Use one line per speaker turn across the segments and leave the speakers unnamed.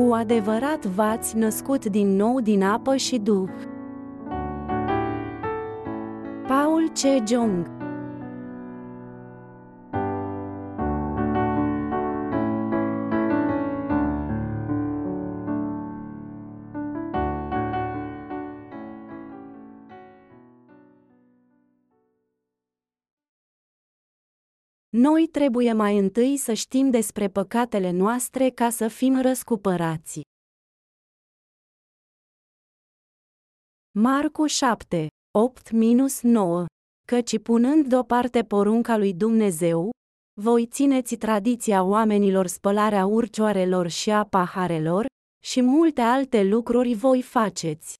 Cu adevărat v-ați născut din nou din apă și duh. Paul C. Jong Noi trebuie mai întâi să știm despre păcatele noastre ca să fim răscupărați. Marcu 7, 8-9 Căci punând deoparte porunca lui Dumnezeu, voi țineți tradiția oamenilor spălarea urcioarelor și a paharelor, și multe alte lucruri voi faceți.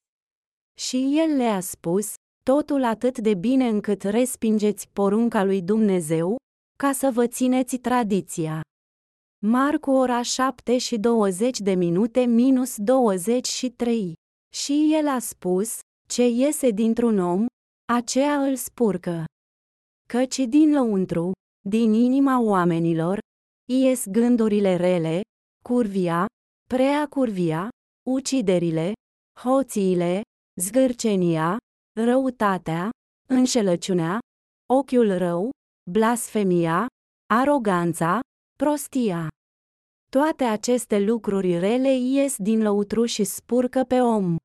Și el le-a spus, totul atât de bine încât respingeți porunca lui Dumnezeu, ca să vă țineți tradiția. Marcu ora 7 și 20 de minute minus 23. Și el a spus, ce iese dintr-un om, aceea îl spurcă. Căci din lăuntru, din inima oamenilor, ies gândurile rele, curvia, prea curvia, uciderile, hoțiile, zgârcenia, răutatea, înșelăciunea, ochiul rău, blasfemia, aroganța, prostia. Toate aceste lucruri rele ies din lăutru și spurcă pe om.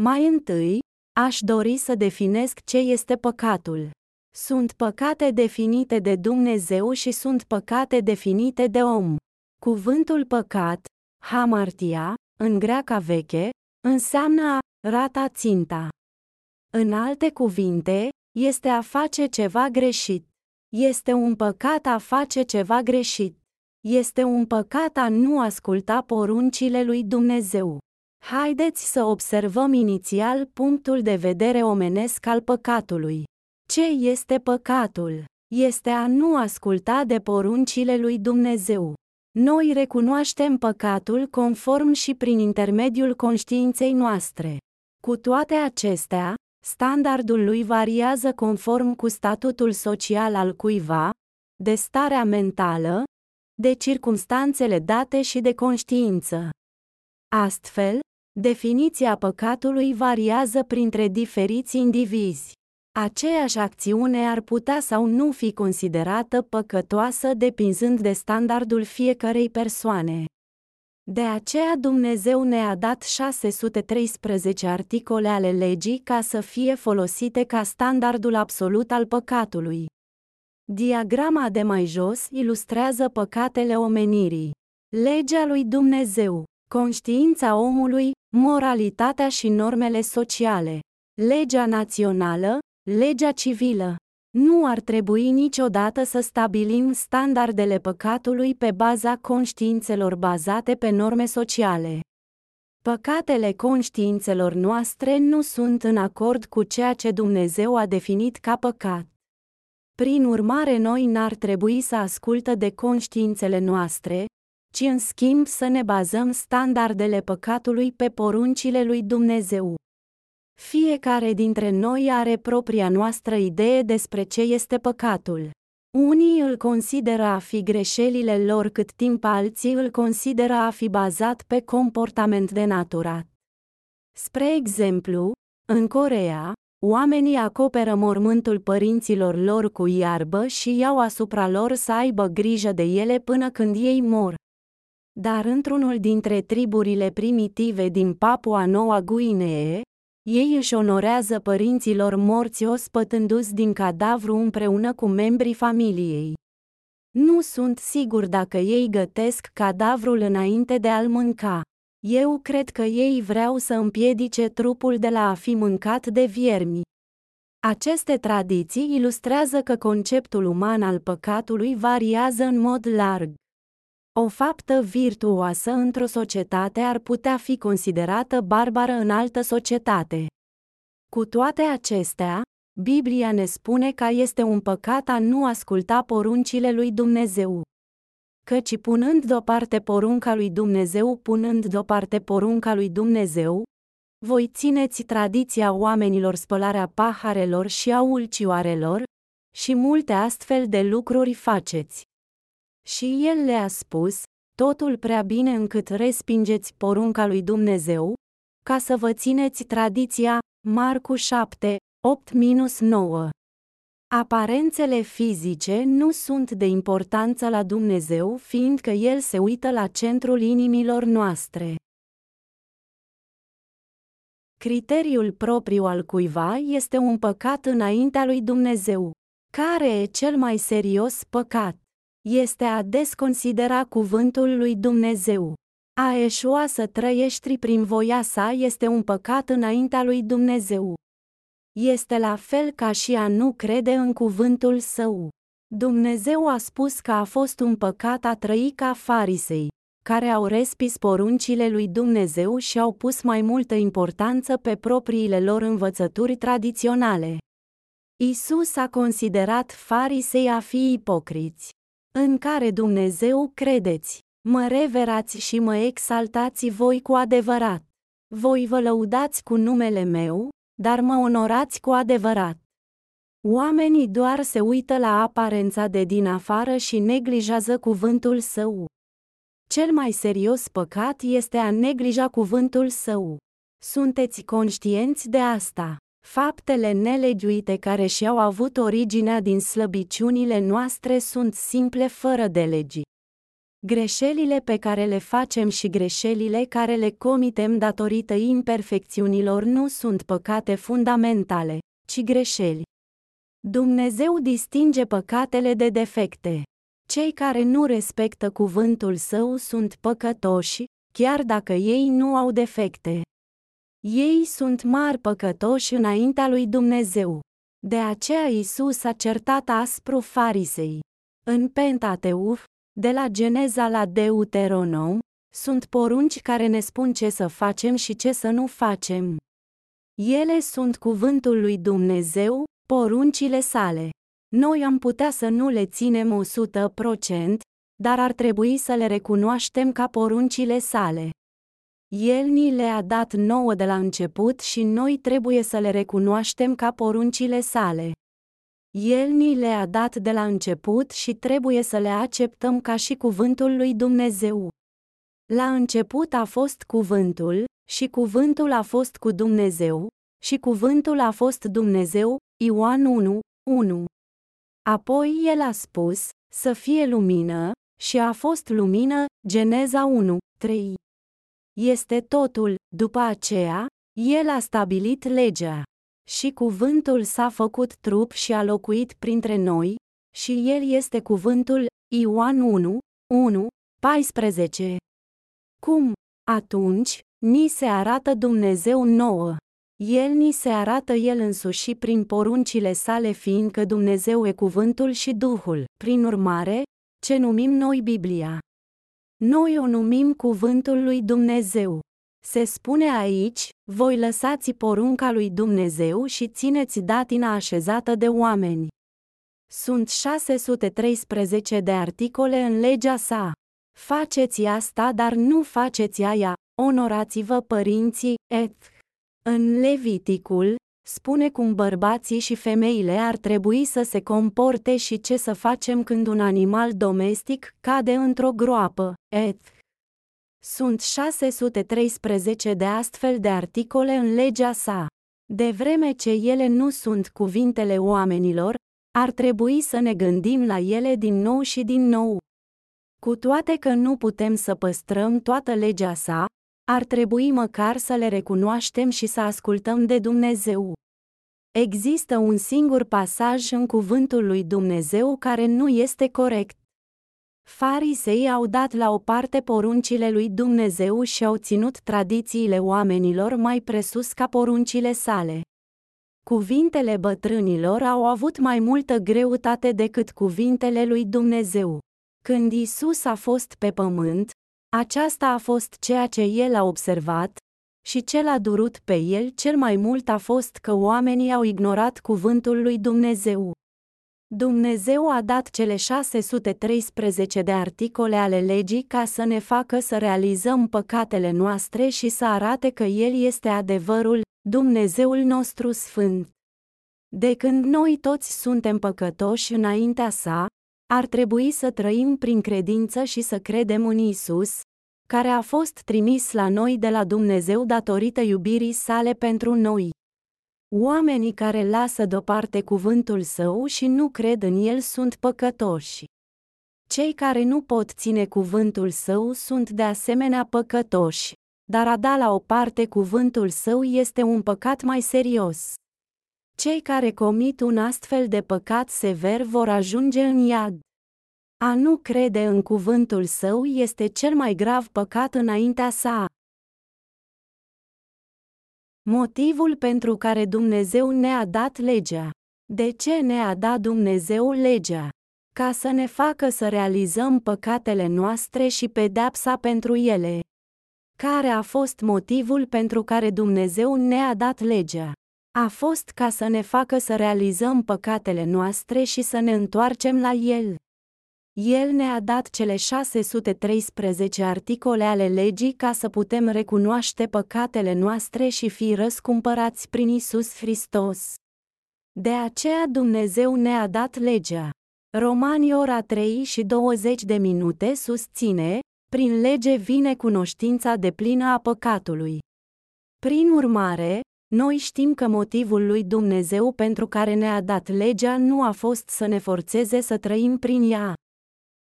Mai întâi, aș dori să definesc ce este păcatul. Sunt păcate definite de Dumnezeu și sunt păcate definite de om. Cuvântul păcat, hamartia, în greaca veche, înseamnă a rata ținta. În alte cuvinte, este a face ceva greșit. Este un păcat a face ceva greșit. Este un păcat a nu asculta poruncile lui Dumnezeu. Haideți să observăm inițial punctul de vedere omenesc al păcatului. Ce este păcatul? Este a nu asculta de poruncile lui Dumnezeu. Noi recunoaștem păcatul conform și prin intermediul conștiinței noastre. Cu toate acestea, Standardul lui variază conform cu statutul social al cuiva, de starea mentală, de circumstanțele date și de conștiință. Astfel, definiția păcatului variază printre diferiți indivizi. Aceeași acțiune ar putea sau nu fi considerată păcătoasă depinzând de standardul fiecarei persoane. De aceea Dumnezeu ne-a dat 613 articole ale legii ca să fie folosite ca standardul absolut al păcatului. Diagrama de mai jos ilustrează păcatele omenirii. Legea lui Dumnezeu, conștiința omului, moralitatea și normele sociale. Legea națională, legea civilă, nu ar trebui niciodată să stabilim standardele păcatului pe baza conștiințelor bazate pe norme sociale. Păcatele conștiințelor noastre nu sunt în acord cu ceea ce Dumnezeu a definit ca păcat. Prin urmare, noi n-ar trebui să ascultă de conștiințele noastre, ci în schimb să ne bazăm standardele păcatului pe poruncile lui Dumnezeu. Fiecare dintre noi are propria noastră idee despre ce este păcatul. Unii îl consideră a fi greșelile lor cât timp alții îl consideră a fi bazat pe comportament denaturat. Spre exemplu, în Corea, oamenii acoperă mormântul părinților lor cu iarbă și iau asupra lor să aibă grijă de ele până când ei mor. Dar într-unul dintre triburile primitive din Papua Noua Guinee, ei își onorează părinților morți ospătându-s din cadavru împreună cu membrii familiei. Nu sunt sigur dacă ei gătesc cadavrul înainte de a-l mânca. Eu cred că ei vreau să împiedice trupul de la a fi mâncat de viermi. Aceste tradiții ilustrează că conceptul uman al păcatului variază în mod larg. O faptă virtuoasă într-o societate ar putea fi considerată barbară în altă societate. Cu toate acestea, Biblia ne spune că este un păcat a nu asculta poruncile lui Dumnezeu. Căci punând deoparte porunca lui Dumnezeu, punând deoparte porunca lui Dumnezeu, voi țineți tradiția oamenilor spălarea paharelor și a ulcioarelor, și multe astfel de lucruri faceți. Și el le-a spus, totul prea bine încât respingeți porunca lui Dumnezeu, ca să vă țineți tradiția, Marcu 7, 8-9. Aparențele fizice nu sunt de importanță la Dumnezeu, fiindcă El se uită la centrul inimilor noastre. Criteriul propriu al cuiva este un păcat înaintea lui Dumnezeu. Care e cel mai serios păcat? Este a desconsidera cuvântul lui Dumnezeu. A eșua să trăiești prin voia sa este un păcat înaintea lui Dumnezeu. Este la fel ca și a nu crede în cuvântul său. Dumnezeu a spus că a fost un păcat a trăi ca farisei, care au respis poruncile lui Dumnezeu și au pus mai multă importanță pe propriile lor învățături tradiționale. Isus a considerat farisei a fi ipocriți. În care Dumnezeu credeți, mă reverați și mă exaltați voi cu adevărat. Voi vă lăudați cu numele meu, dar mă onorați cu adevărat. Oamenii doar se uită la aparența de din afară și neglijează cuvântul său. Cel mai serios păcat este a neglija cuvântul său. Sunteți conștienți de asta? Faptele nelegiuite care și-au avut originea din slăbiciunile noastre sunt simple fără de legi. Greșelile pe care le facem și greșelile care le comitem datorită imperfecțiunilor nu sunt păcate fundamentale, ci greșeli. Dumnezeu distinge păcatele de defecte. Cei care nu respectă cuvântul său sunt păcătoși, chiar dacă ei nu au defecte. Ei sunt mari păcătoși înaintea lui Dumnezeu. De aceea Isus a certat aspru farisei. În Pentateuf, de la Geneza la Deuteronom, sunt porunci care ne spun ce să facem și ce să nu facem. Ele sunt cuvântul lui Dumnezeu, poruncile sale. Noi am putea să nu le ținem 100%, dar ar trebui să le recunoaștem ca poruncile sale. El ni le-a dat nouă de la început și noi trebuie să le recunoaștem ca poruncile sale. El ni le-a dat de la început și trebuie să le acceptăm ca și cuvântul lui Dumnezeu. La început a fost cuvântul, și cuvântul a fost cu Dumnezeu, și cuvântul a fost Dumnezeu, Ioan 1, 1. Apoi el a spus, să fie lumină, și a fost lumină, Geneza 1, 3. Este totul, după aceea, el a stabilit legea. Și cuvântul s-a făcut trup și a locuit printre noi, și el este cuvântul, Ioan 1, 1, 14. Cum, atunci, ni se arată Dumnezeu nouă. El ni se arată El însuși prin poruncile sale fiindcă Dumnezeu e cuvântul și Duhul, prin urmare, ce numim noi Biblia. Noi o numim cuvântul lui Dumnezeu. Se spune aici, voi lăsați porunca lui Dumnezeu și țineți datina așezată de oameni. Sunt 613 de articole în legea sa. Faceți asta, dar nu faceți aia, onorați-vă părinții, et. În Leviticul, spune cum bărbații și femeile ar trebui să se comporte și ce să facem când un animal domestic cade într-o groapă, et. Sunt 613 de astfel de articole în legea sa. De vreme ce ele nu sunt cuvintele oamenilor, ar trebui să ne gândim la ele din nou și din nou. Cu toate că nu putem să păstrăm toată legea sa, ar trebui măcar să le recunoaștem și să ascultăm de Dumnezeu. Există un singur pasaj în cuvântul lui Dumnezeu care nu este corect. Farisei au dat la o parte poruncile lui Dumnezeu și au ținut tradițiile oamenilor mai presus ca poruncile sale. Cuvintele bătrânilor au avut mai multă greutate decât cuvintele lui Dumnezeu. Când Isus a fost pe pământ, aceasta a fost ceea ce el a observat, și ce l-a durut pe el cel mai mult a fost că oamenii au ignorat cuvântul lui Dumnezeu. Dumnezeu a dat cele 613 de articole ale legii ca să ne facă să realizăm păcatele noastre și să arate că El este adevărul, Dumnezeul nostru sfânt. De când noi toți suntem păcătoși înaintea sa, ar trebui să trăim prin credință și să credem în Isus, care a fost trimis la noi de la Dumnezeu datorită iubirii sale pentru noi. Oamenii care lasă deoparte cuvântul său și nu cred în el sunt păcătoși. Cei care nu pot ține cuvântul său sunt de asemenea păcătoși, dar a da la o parte cuvântul său este un păcat mai serios. Cei care comit un astfel de păcat sever vor ajunge în iad. A nu crede în cuvântul său este cel mai grav păcat înaintea sa. Motivul pentru care Dumnezeu ne-a dat legea. De ce ne-a dat Dumnezeu legea? Ca să ne facă să realizăm păcatele noastre și pedepsa pentru ele. Care a fost motivul pentru care Dumnezeu ne-a dat legea? A fost ca să ne facă să realizăm păcatele noastre și să ne întoarcem la El. El ne-a dat cele 613 articole ale legii ca să putem recunoaște păcatele noastre și fi răscumpărați prin Isus Hristos. De aceea Dumnezeu ne-a dat legea. Romani ora 3 și 20 de minute susține, prin lege vine cunoștința de plină a păcatului. Prin urmare, noi știm că motivul lui Dumnezeu pentru care ne-a dat legea nu a fost să ne forțeze să trăim prin ea.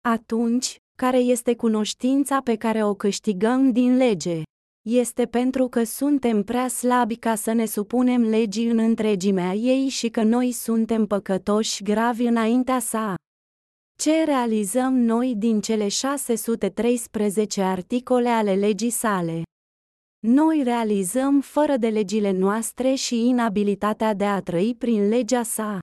Atunci, care este cunoștința pe care o câștigăm din lege? Este pentru că suntem prea slabi ca să ne supunem legii în întregimea ei și că noi suntem păcătoși gravi înaintea sa. Ce realizăm noi din cele 613 articole ale legii sale? Noi realizăm fără de legile noastre și inabilitatea de a trăi prin legea sa.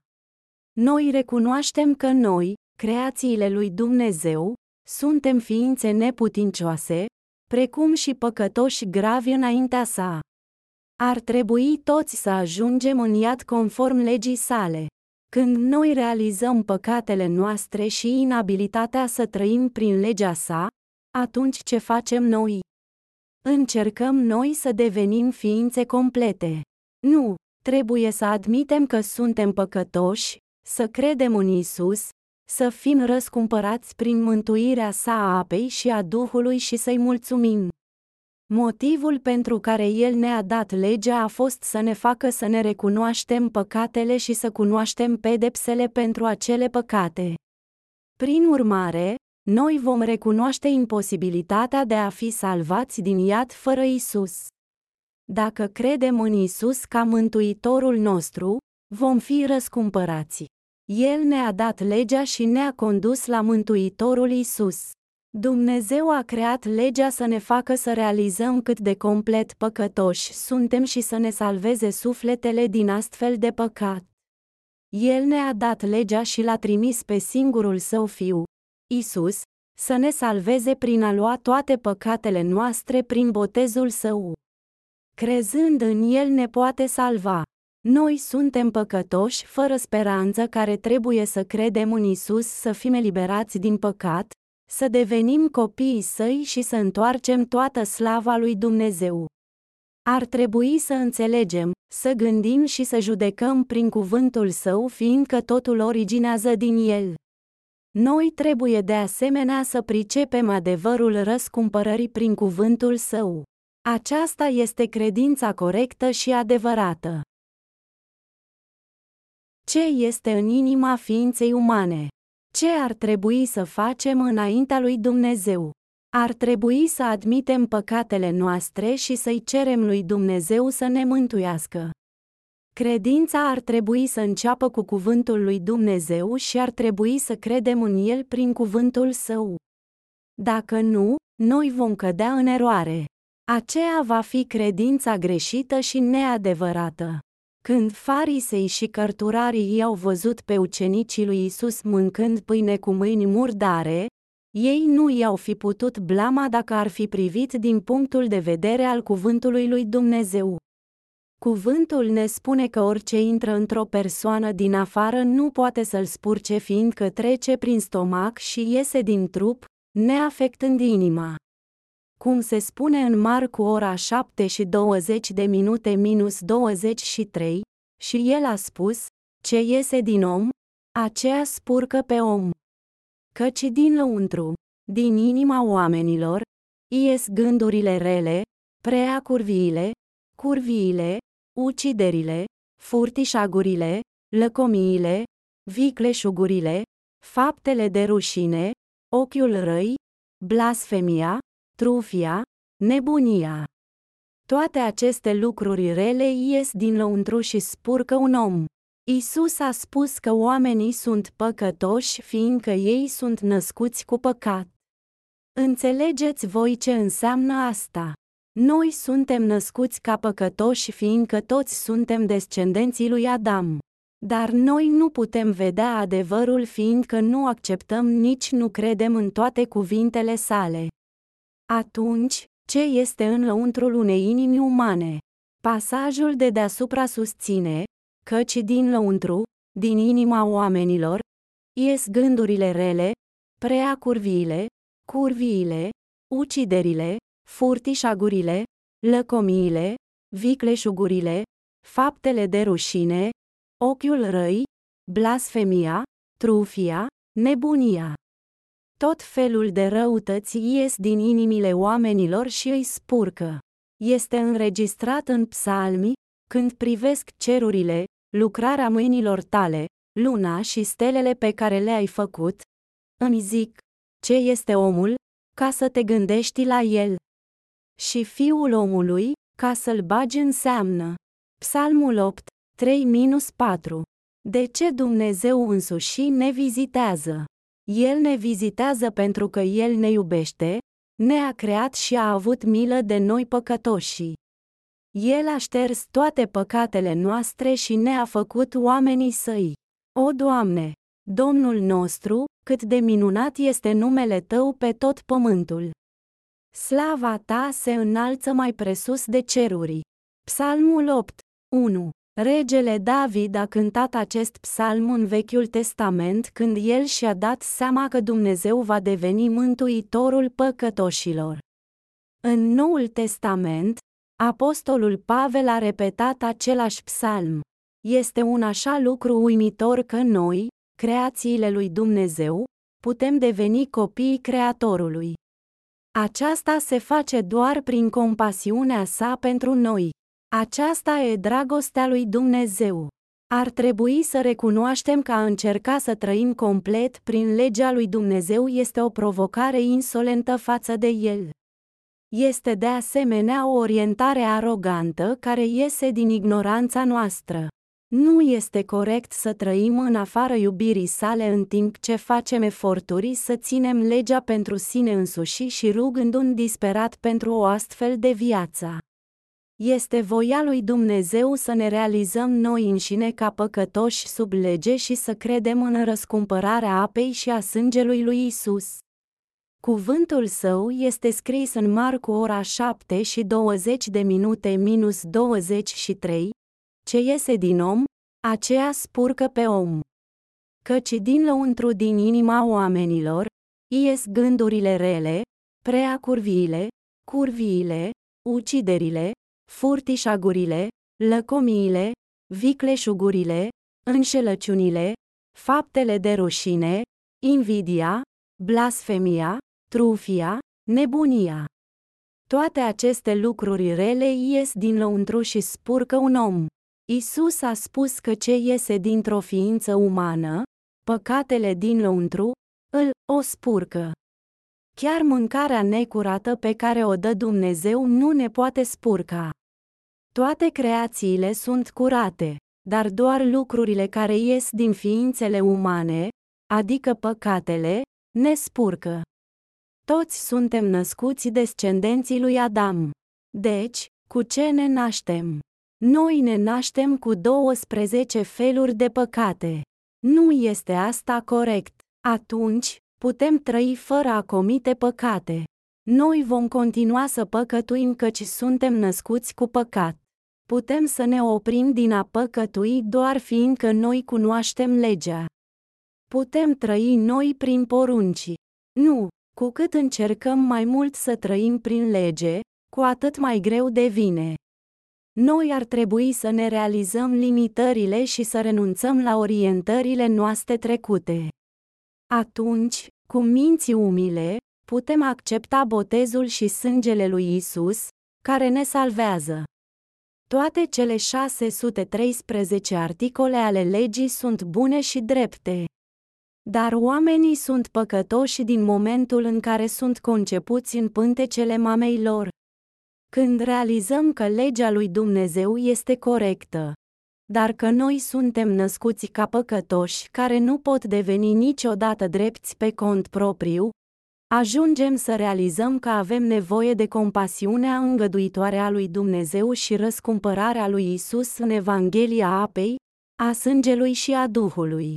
Noi recunoaștem că noi, creațiile lui Dumnezeu, suntem ființe neputincioase, precum și păcătoși gravi înaintea sa. Ar trebui toți să ajungem în iad conform legii sale. Când noi realizăm păcatele noastre și inabilitatea să trăim prin legea sa, atunci ce facem noi? Încercăm noi să devenim ființe complete. Nu, trebuie să admitem că suntem păcătoși, să credem în Isus, să fim răscumpărați prin mântuirea sa a apei și a Duhului și să-i mulțumim. Motivul pentru care El ne-a dat legea a fost să ne facă să ne recunoaștem păcatele și să cunoaștem pedepsele pentru acele păcate. Prin urmare, noi vom recunoaște imposibilitatea de a fi salvați din iad fără Isus. Dacă credem în Isus ca mântuitorul nostru, vom fi răscumpărați. El ne-a dat legea și ne-a condus la Mântuitorul Isus. Dumnezeu a creat legea să ne facă să realizăm cât de complet păcătoși suntem și să ne salveze sufletele din astfel de păcat. El ne-a dat legea și l-a trimis pe singurul său fiu, Isus, să ne salveze prin a lua toate păcatele noastre prin botezul său. Crezând în el ne poate salva. Noi suntem păcătoși fără speranță care trebuie să credem în Isus să fim eliberați din păcat, să devenim copiii săi și să întoarcem toată slava lui Dumnezeu. Ar trebui să înțelegem, să gândim și să judecăm prin cuvântul său fiindcă totul originează din el. Noi trebuie de asemenea să pricepem adevărul răscumpărării prin cuvântul său. Aceasta este credința corectă și adevărată. Ce este în inima ființei umane? Ce ar trebui să facem înaintea lui Dumnezeu? Ar trebui să admitem păcatele noastre și să-i cerem lui Dumnezeu să ne mântuiască. Credința ar trebui să înceapă cu cuvântul lui Dumnezeu și ar trebui să credem în el prin cuvântul său. Dacă nu, noi vom cădea în eroare. Aceea va fi credința greșită și neadevărată. Când farisei și cărturarii i-au văzut pe ucenicii lui Isus mâncând pâine cu mâini murdare, ei nu i-au fi putut blama dacă ar fi privit din punctul de vedere al cuvântului lui Dumnezeu. Cuvântul ne spune că orice intră într-o persoană din afară nu poate să-l spurce fiindcă trece prin stomac și iese din trup, neafectând inima. Cum se spune în Marcu ora 7 și 20 de minute minus 23, și el a spus, ce iese din om, aceea spurcă pe om. Căci din lăuntru, din inima oamenilor, ies gândurile rele, prea curviile, curviile, uciderile, furtișagurile, lăcomiile, vicleșugurile, faptele de rușine, ochiul răi, blasfemia, trufia, nebunia. Toate aceste lucruri rele ies din lăuntru și spurcă un om. Isus a spus că oamenii sunt păcătoși fiindcă ei sunt născuți cu păcat. Înțelegeți voi ce înseamnă asta? Noi suntem născuți ca păcătoși fiindcă toți suntem descendenții lui Adam. Dar noi nu putem vedea adevărul fiindcă nu acceptăm nici nu credem în toate cuvintele sale. Atunci, ce este în lăuntrul unei inimi umane? Pasajul de deasupra susține, căci din lăuntru, din inima oamenilor, ies gândurile rele, prea curviile, curviile, uciderile, furtișagurile, lăcomiile, vicleșugurile, faptele de rușine, ochiul răi, blasfemia, trufia, nebunia. Tot felul de răutăți ies din inimile oamenilor și îi spurcă. Este înregistrat în psalmi, când privesc cerurile, lucrarea mâinilor tale, luna și stelele pe care le-ai făcut, îmi zic, ce este omul, ca să te gândești la el. Și fiul omului, ca să-l bagi în seamnă. Psalmul 8, 3-4. De ce Dumnezeu însuși ne vizitează? El ne vizitează pentru că El ne iubește, ne-a creat și a avut milă de noi păcătoși. El a șters toate păcatele noastre și ne-a făcut oamenii săi. O, Doamne, Domnul nostru, cât de minunat este numele Tău pe tot pământul. Slava Ta se înalță mai presus de ceruri. Psalmul 8, 1 Regele David a cântat acest psalm în Vechiul Testament când el și-a dat seama că Dumnezeu va deveni mântuitorul păcătoșilor. În Noul Testament, Apostolul Pavel a repetat același psalm. Este un așa lucru uimitor că noi, creațiile lui Dumnezeu, putem deveni copiii Creatorului. Aceasta se face doar prin compasiunea sa pentru noi. Aceasta e dragostea lui Dumnezeu. Ar trebui să recunoaștem că a încerca să trăim complet prin legea lui Dumnezeu este o provocare insolentă față de el. Este de asemenea o orientare arogantă care iese din ignoranța noastră. Nu este corect să trăim în afară iubirii sale în timp ce facem eforturi să ținem legea pentru sine însuși și rugându-ne disperat pentru o astfel de viață. Este voia lui Dumnezeu să ne realizăm noi înșine ca păcătoși sub lege și să credem în răscumpărarea apei și a sângelui lui Isus. Cuvântul său este scris în Marcu ora 7 și 20 de minute minus 23, ce iese din om, aceea spurcă pe om. Căci din lăuntru din inima oamenilor, ies gândurile rele, prea curviile, curviile, uciderile, furtișagurile, lăcomiile, vicleșugurile, înșelăciunile, faptele de rușine, invidia, blasfemia, trufia, nebunia. Toate aceste lucruri rele ies din lăuntru și spurcă un om. Isus a spus că ce iese dintr-o ființă umană, păcatele din lăuntru, îl o spurcă. Chiar mâncarea necurată pe care o dă Dumnezeu nu ne poate spurca. Toate creațiile sunt curate, dar doar lucrurile care ies din ființele umane, adică păcatele, ne spurcă. Toți suntem născuți descendenții lui Adam. Deci, cu ce ne naștem? Noi ne naștem cu 12 feluri de păcate. Nu este asta corect. Atunci, putem trăi fără a comite păcate. Noi vom continua să păcătuim căci suntem născuți cu păcat. Putem să ne oprim din a păcătui doar fiindcă noi cunoaștem legea. Putem trăi noi prin porunci. Nu, cu cât încercăm mai mult să trăim prin lege, cu atât mai greu devine. Noi ar trebui să ne realizăm limitările și să renunțăm la orientările noastre trecute. Atunci, Cu minți umile, putem accepta botezul și sângele lui Isus, care ne salvează. Toate cele 613 articole ale legii sunt bune și drepte. Dar oamenii sunt păcătoși din momentul în care sunt concepuți în pântecele mamei lor. Când realizăm că legea lui Dumnezeu este corectă, dar că noi suntem născuți ca păcătoși care nu pot deveni niciodată drepți pe cont propriu, ajungem să realizăm că avem nevoie de compasiunea îngăduitoare a lui Dumnezeu și răscumpărarea lui Isus în Evanghelia apei, a sângelui și a Duhului.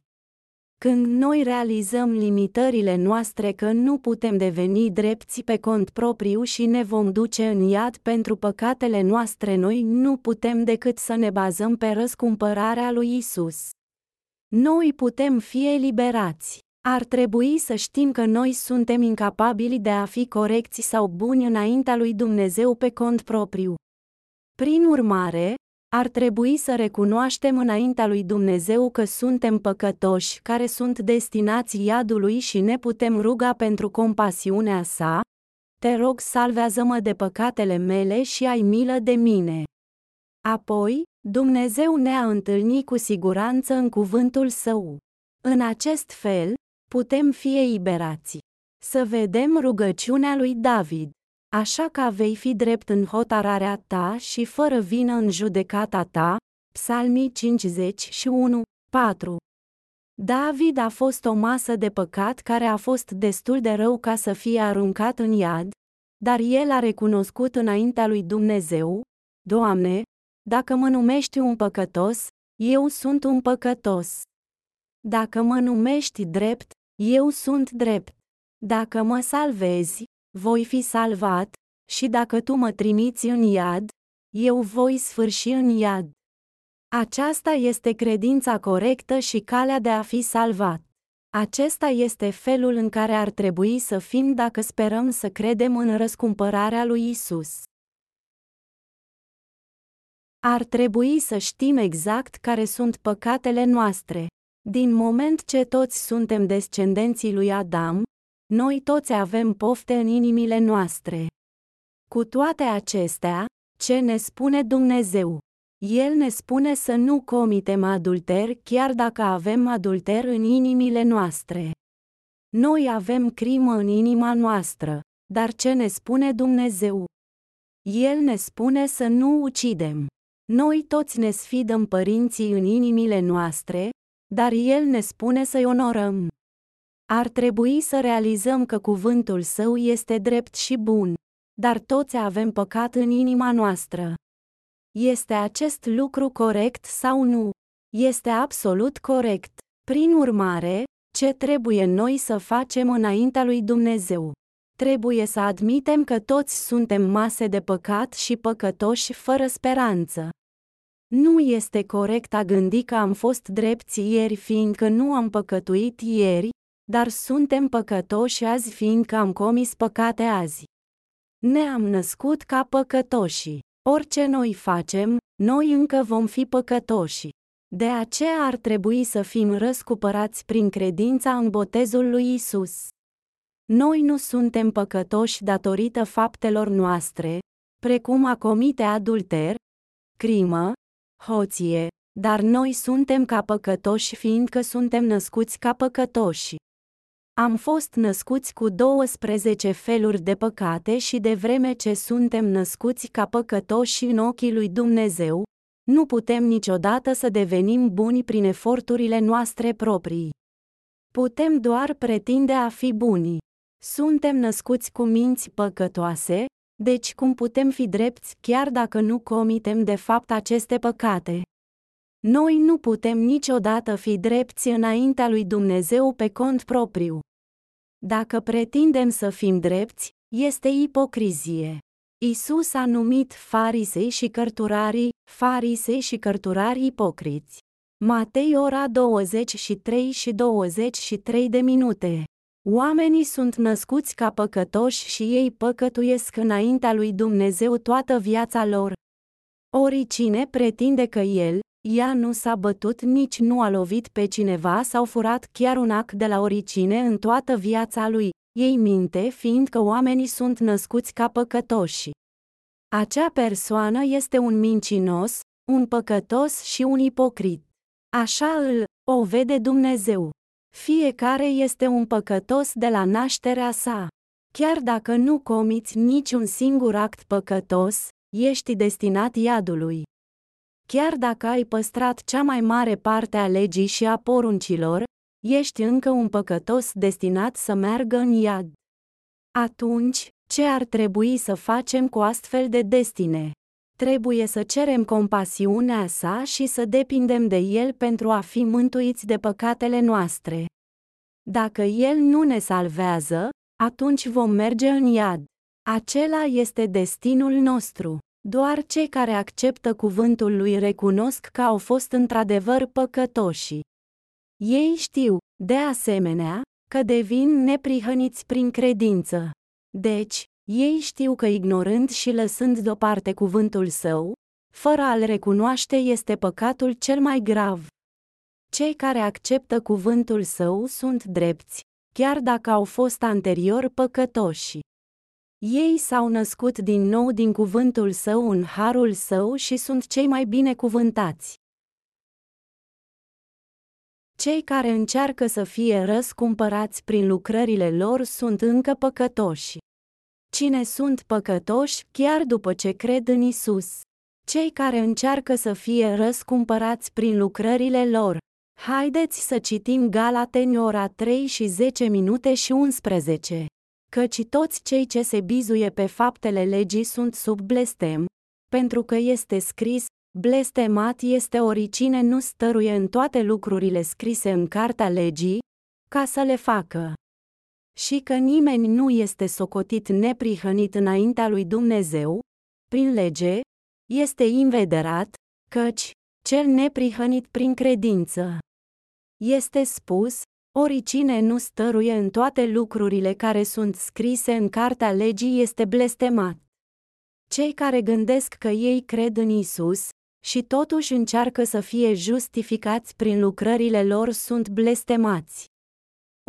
Când noi realizăm limitările noastre că nu putem deveni drepți pe cont propriu și ne vom duce în iad pentru păcatele noastre, noi nu putem decât să ne bazăm pe răscumpărarea lui Isus. Noi putem fi eliberați. Ar trebui să știm că noi suntem incapabili de a fi corecți sau buni înaintea lui Dumnezeu pe cont propriu. Prin urmare, ar trebui să recunoaștem înaintea lui Dumnezeu că suntem păcătoși, care sunt destinați iadului și ne putem ruga pentru compasiunea sa. Te rog, salvează-mă de păcatele mele și ai milă de mine. Apoi, Dumnezeu ne-a întâlnit cu siguranță în cuvântul său. În acest fel, putem fi eliberați. Să vedem rugăciunea lui David. Așa că vei fi drept în hotararea ta și fără vină în judecata ta. Psalmii 51, 4 David a fost o masă de păcat care a fost destul de rău ca să fie aruncat în iad, dar el a recunoscut înaintea lui Dumnezeu, Doamne, dacă mă numești un păcătos, eu sunt un păcătos. Dacă mă numești drept, eu sunt drept. Dacă mă salvezi, voi fi salvat, și dacă tu mă trimiți în iad, eu voi sfârși în iad. Aceasta este credința corectă și calea de a fi salvat. Acesta este felul în care ar trebui să fim dacă sperăm să credem în răscumpărarea lui Isus. Ar trebui să știm exact care sunt păcatele noastre. Din moment ce toți suntem descendenții lui Adam, noi toți avem pofte în inimile noastre. Cu toate acestea, ce ne spune Dumnezeu? El ne spune să nu comitem adulter chiar dacă avem adulter în inimile noastre. Noi avem crimă în inima noastră, dar ce ne spune Dumnezeu? El ne spune să nu ucidem. Noi toți ne sfidăm părinții în inimile noastre, dar El ne spune să-i onorăm. Ar trebui să realizăm că cuvântul său este drept și bun, dar toți avem păcat în inima noastră. Este acest lucru corect sau nu? Este absolut corect. Prin urmare, ce trebuie noi să facem înaintea lui Dumnezeu? Trebuie să admitem că toți suntem mase de păcat și păcătoși fără speranță. Nu este corect a gândi că am fost drepți ieri fiindcă nu am păcătuit ieri, dar suntem păcătoși azi fiindcă am comis păcate azi. Ne-am născut ca păcătoși. Orice noi facem, noi încă vom fi păcătoși. De aceea ar trebui să fim răscupărați prin credința în botezul lui Isus. Noi nu suntem păcătoși datorită faptelor noastre, precum a comite adulter, crimă, hoție, dar noi suntem ca păcătoși fiindcă suntem născuți ca păcătoși. Am fost născuți cu 12 feluri de păcate și de vreme ce suntem născuți ca păcătoși în ochii lui Dumnezeu, nu putem niciodată să devenim buni prin eforturile noastre proprii. Putem doar pretinde a fi buni. Suntem născuți cu minți păcătoase, deci cum putem fi drepți chiar dacă nu comitem de fapt aceste păcate? Noi nu putem niciodată fi drepți înaintea lui Dumnezeu pe cont propriu. Dacă pretindem să fim drepți, este ipocrizie. Isus a numit farisei și cărturarii, farisei și cărturarii ipocriți. Matei ora 23 și 23 de minute. Oamenii sunt născuți ca păcătoși și ei păcătuiesc înaintea lui Dumnezeu toată viața lor. Oricine pretinde că el, Ea nu s-a bătut nici nu a lovit pe cineva sau furat chiar un ac de la oricine în toată viața lui, ei minte fiindcă oamenii sunt născuți ca păcătoși. Acea persoană este un mincinos, un păcătos și un ipocrit. Așa îl o vede Dumnezeu. Fiecare este un păcătos de la nașterea sa. Chiar dacă nu comiți niciun singur act păcătos, ești destinat iadului. Chiar dacă ai păstrat cea mai mare parte a legii și a poruncilor, ești încă un păcătos destinat să meargă în iad. Atunci, ce ar trebui să facem cu astfel de destine? Trebuie să cerem compasiunea sa și să depindem de el pentru a fi mântuiți de păcatele noastre. Dacă el nu ne salvează, atunci vom merge în iad. Acela este destinul nostru. Doar cei care acceptă cuvântul lui recunosc că au fost într-adevăr păcătoși. Ei știu, de asemenea, că devin neprihăniți prin credință. Deci, ei știu că ignorând și lăsând deoparte cuvântul său, fără a-l recunoaște este păcatul cel mai grav. Cei care acceptă cuvântul său sunt drepți, chiar dacă au fost anterior păcătoși. Ei s-au născut din nou din cuvântul său în harul său și sunt cei mai binecuvântați. Cei care încearcă să fie răscumpărați prin lucrările lor sunt încă păcătoși. Cine sunt păcătoși chiar după ce cred în Isus? Cei care încearcă să fie răscumpărați prin lucrările lor. Haideți să citim Galateni ora 3 și 10 minute și 11. Căci toți cei ce se bizuie pe faptele legii sunt sub blestem, pentru că este scris, blestemat este oricine nu stăruie în toate lucrurile scrise în cartea legii, ca să le facă. Și că nimeni nu este socotit neprihănit înaintea lui Dumnezeu, prin lege, este invederat, căci, cel neprihănit prin credință. Este spus, Oricine nu stăruie în toate lucrurile care sunt scrise în cartea legii este blestemat. Cei care gândesc că ei cred în Isus și totuși încearcă să fie justificați prin lucrările lor sunt blestemați.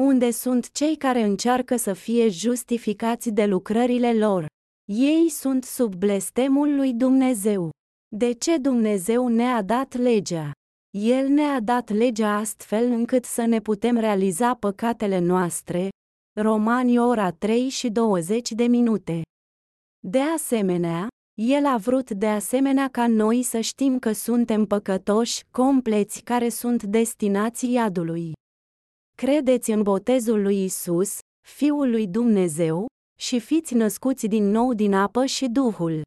Unde sunt cei care încearcă să fie justificați de lucrările lor? Ei sunt sub blestemul lui Dumnezeu. De ce Dumnezeu ne-a dat legea? El ne-a dat legea astfel încât să ne putem realiza păcatele noastre. Romani ora 3 și 20 de minute. De asemenea, el a vrut de asemenea ca noi să știm că suntem păcătoși, compleți care sunt destinați iadului. Credeți în botezul lui Isus, Fiul lui Dumnezeu, și fiți născuți din nou din apă și Duhul.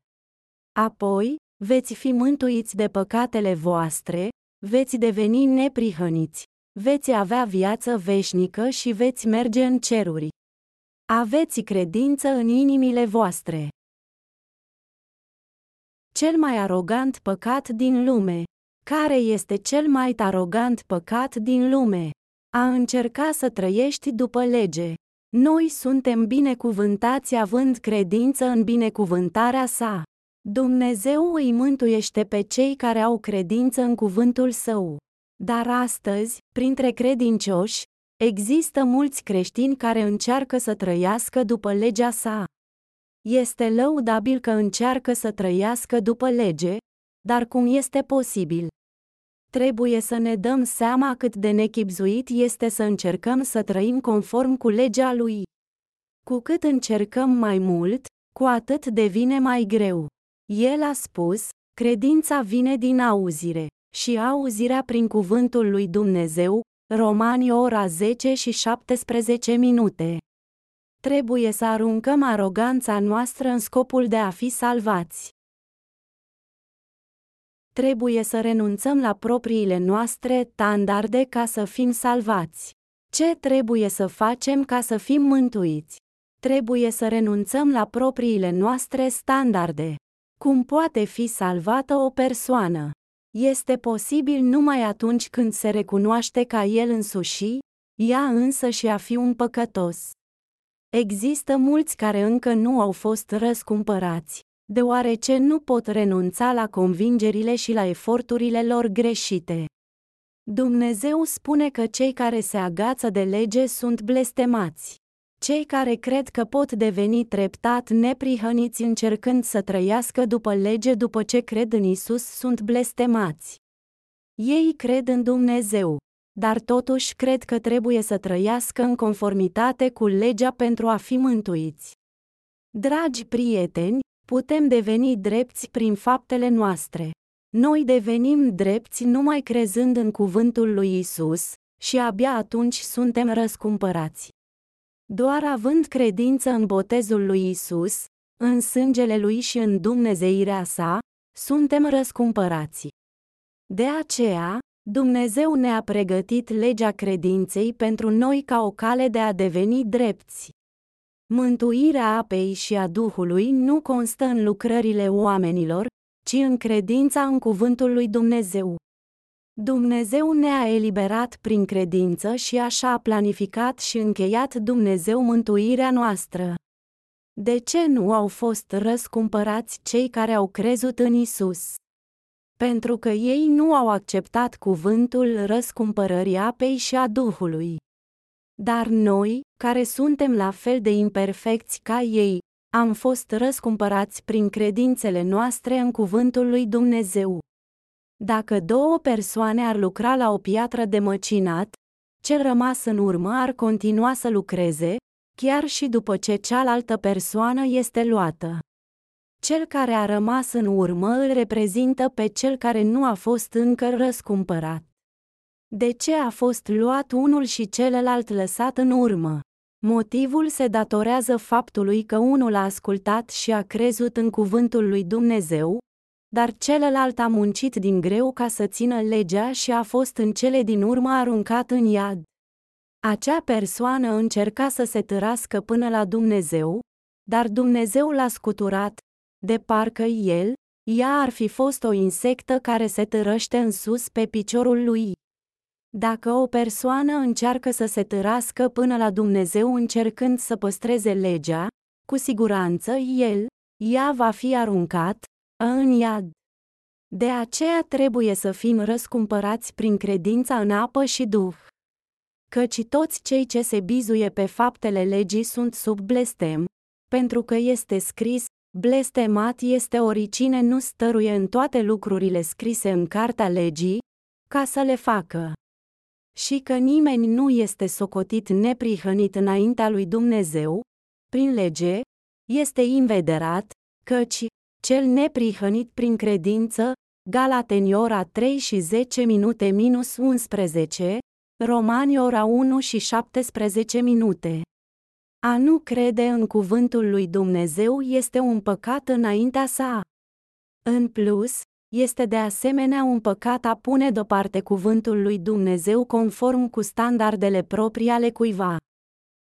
Apoi, veți fi mântuiți de păcatele voastre, veți deveni neprihăniți, veți avea viață veșnică și veți merge în ceruri. Aveți credință în inimile voastre. Cel mai arogant păcat din lume. Care este cel mai arogant păcat din lume? A încerca să trăiești după lege. Noi suntem binecuvântați având credință în binecuvântarea sa. Dumnezeu îi mântuiește pe cei care au credință în cuvântul său. Dar astăzi, printre credincioși, există mulți creștini care încearcă să trăiască după legea sa. Este lăudabil că încearcă să trăiască după lege, dar cum este posibil? Trebuie să ne dăm seama cât de nechipzuit este să încercăm să trăim conform cu legea lui. Cu cât încercăm mai mult, cu atât devine mai greu. El a spus, credința vine din auzire, și auzirea prin cuvântul lui Dumnezeu, Romani ora 10 și 17 minute. Trebuie să aruncăm aroganța noastră în scopul de a fi salvați. Trebuie să renunțăm la propriile noastre standarde ca să fim salvați. Ce trebuie să facem ca să fim mântuiți? Trebuie să renunțăm la propriile noastre standarde. Cum poate fi salvată o persoană? Este posibil numai atunci când se recunoaște ca el însuși, ea însă și a fi un păcătos. Există mulți care încă nu au fost răscumpărați, deoarece nu pot renunța la convingerile și la eforturile lor greșite. Dumnezeu spune că cei care se agață de lege sunt blestemați. Cei care cred că pot deveni treptat neprihăniți încercând să trăiască după lege după ce cred în Isus sunt blestemați. Ei cred în Dumnezeu, dar totuși cred că trebuie să trăiască în conformitate cu legea pentru a fi mântuiți. Dragi prieteni, putem deveni drepți prin faptele noastre. Noi devenim drepți numai crezând în cuvântul lui Isus, și abia atunci suntem răscumpărați. Doar având credință în botezul lui Isus, în sângele lui și în Dumnezeirea sa, suntem răscumpărați. De aceea, Dumnezeu ne-a pregătit legea credinței pentru noi ca o cale de a deveni drepți. Mântuirea apei și a Duhului nu constă în lucrările oamenilor, ci în credința în cuvântul lui Dumnezeu. Dumnezeu ne-a eliberat prin credință și așa a planificat și încheiat Dumnezeu mântuirea noastră. De ce nu au fost răscumpărați cei care au crezut în Isus? Pentru că ei nu au acceptat cuvântul răscumpărării apei și a Duhului. Dar noi, care suntem la fel de imperfecți ca ei, am fost răscumpărați prin credințele noastre în cuvântul lui Dumnezeu. Dacă două persoane ar lucra la o piatră de măcinat, cel rămas în urmă ar continua să lucreze, chiar și după ce cealaltă persoană este luată. Cel care a rămas în urmă îl reprezintă pe cel care nu a fost încă răscumpărat. De ce a fost luat unul și celălalt lăsat în urmă? Motivul se datorează faptului că unul a ascultat și a crezut în cuvântul lui Dumnezeu, dar celălalt a muncit din greu ca să țină legea și a fost în cele din urmă aruncat în iad. Acea persoană încerca să se târască până la Dumnezeu, dar Dumnezeu l-a scuturat, de parcă el, ea ar fi fost o insectă care se târăște în sus pe piciorul lui. Dacă o persoană încearcă să se târască până la Dumnezeu încercând să păstreze legea, cu siguranță el, ea va fi aruncat, în iad. De aceea trebuie să fim răscumpărați prin credința în apă și duh. Căci toți cei ce se bizuie pe faptele legii sunt sub blestem, pentru că este scris, blestemat este oricine nu stăruie în toate lucrurile scrise în cartea legii, ca să le facă. Și că nimeni nu este socotit neprihănit înaintea lui Dumnezeu, prin lege, este invederat, căci, cel neprihănit prin credință, Galateni ora 3 și 10 minute minus 11, Romani ora 1 și 17 minute. A nu crede în cuvântul lui Dumnezeu este un păcat înaintea sa. În plus, este de asemenea un păcat a pune deoparte cuvântul lui Dumnezeu conform cu standardele proprii ale cuiva.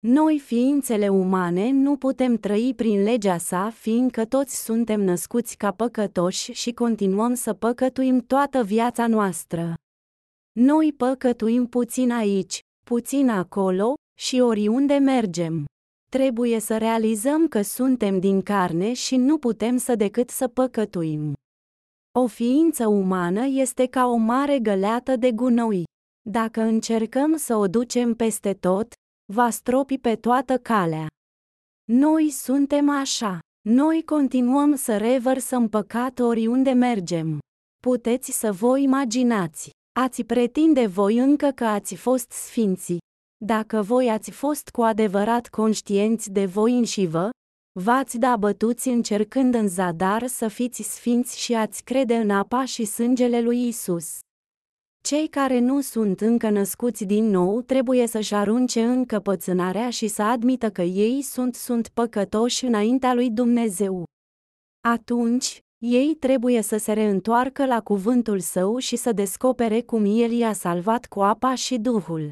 Noi, ființele umane, nu putem trăi prin legea sa, fiindcă toți suntem născuți ca păcătoși și continuăm să păcătuim toată viața noastră. Noi păcătuim puțin aici, puțin acolo, și oriunde mergem. Trebuie să realizăm că suntem din carne și nu putem să decât să păcătuim. O ființă umană este ca o mare găleată de gunoi. Dacă încercăm să o ducem peste tot, va stropi pe toată calea. Noi suntem așa. Noi continuăm să revărsăm păcat oriunde mergem. Puteți să vă imaginați. Ați pretinde voi încă că ați fost sfinți. Dacă voi ați fost cu adevărat conștienți de voi înșivă, v-ați da bătuți încercând în zadar să fiți sfinți și ați crede în apa și sângele lui Isus. Cei care nu sunt încă născuți din nou trebuie să-și arunce încăpățânarea și să admită că ei sunt sunt păcătoși înaintea lui Dumnezeu. Atunci, ei trebuie să se reîntoarcă la cuvântul său și să descopere cum el i-a salvat cu apa și Duhul.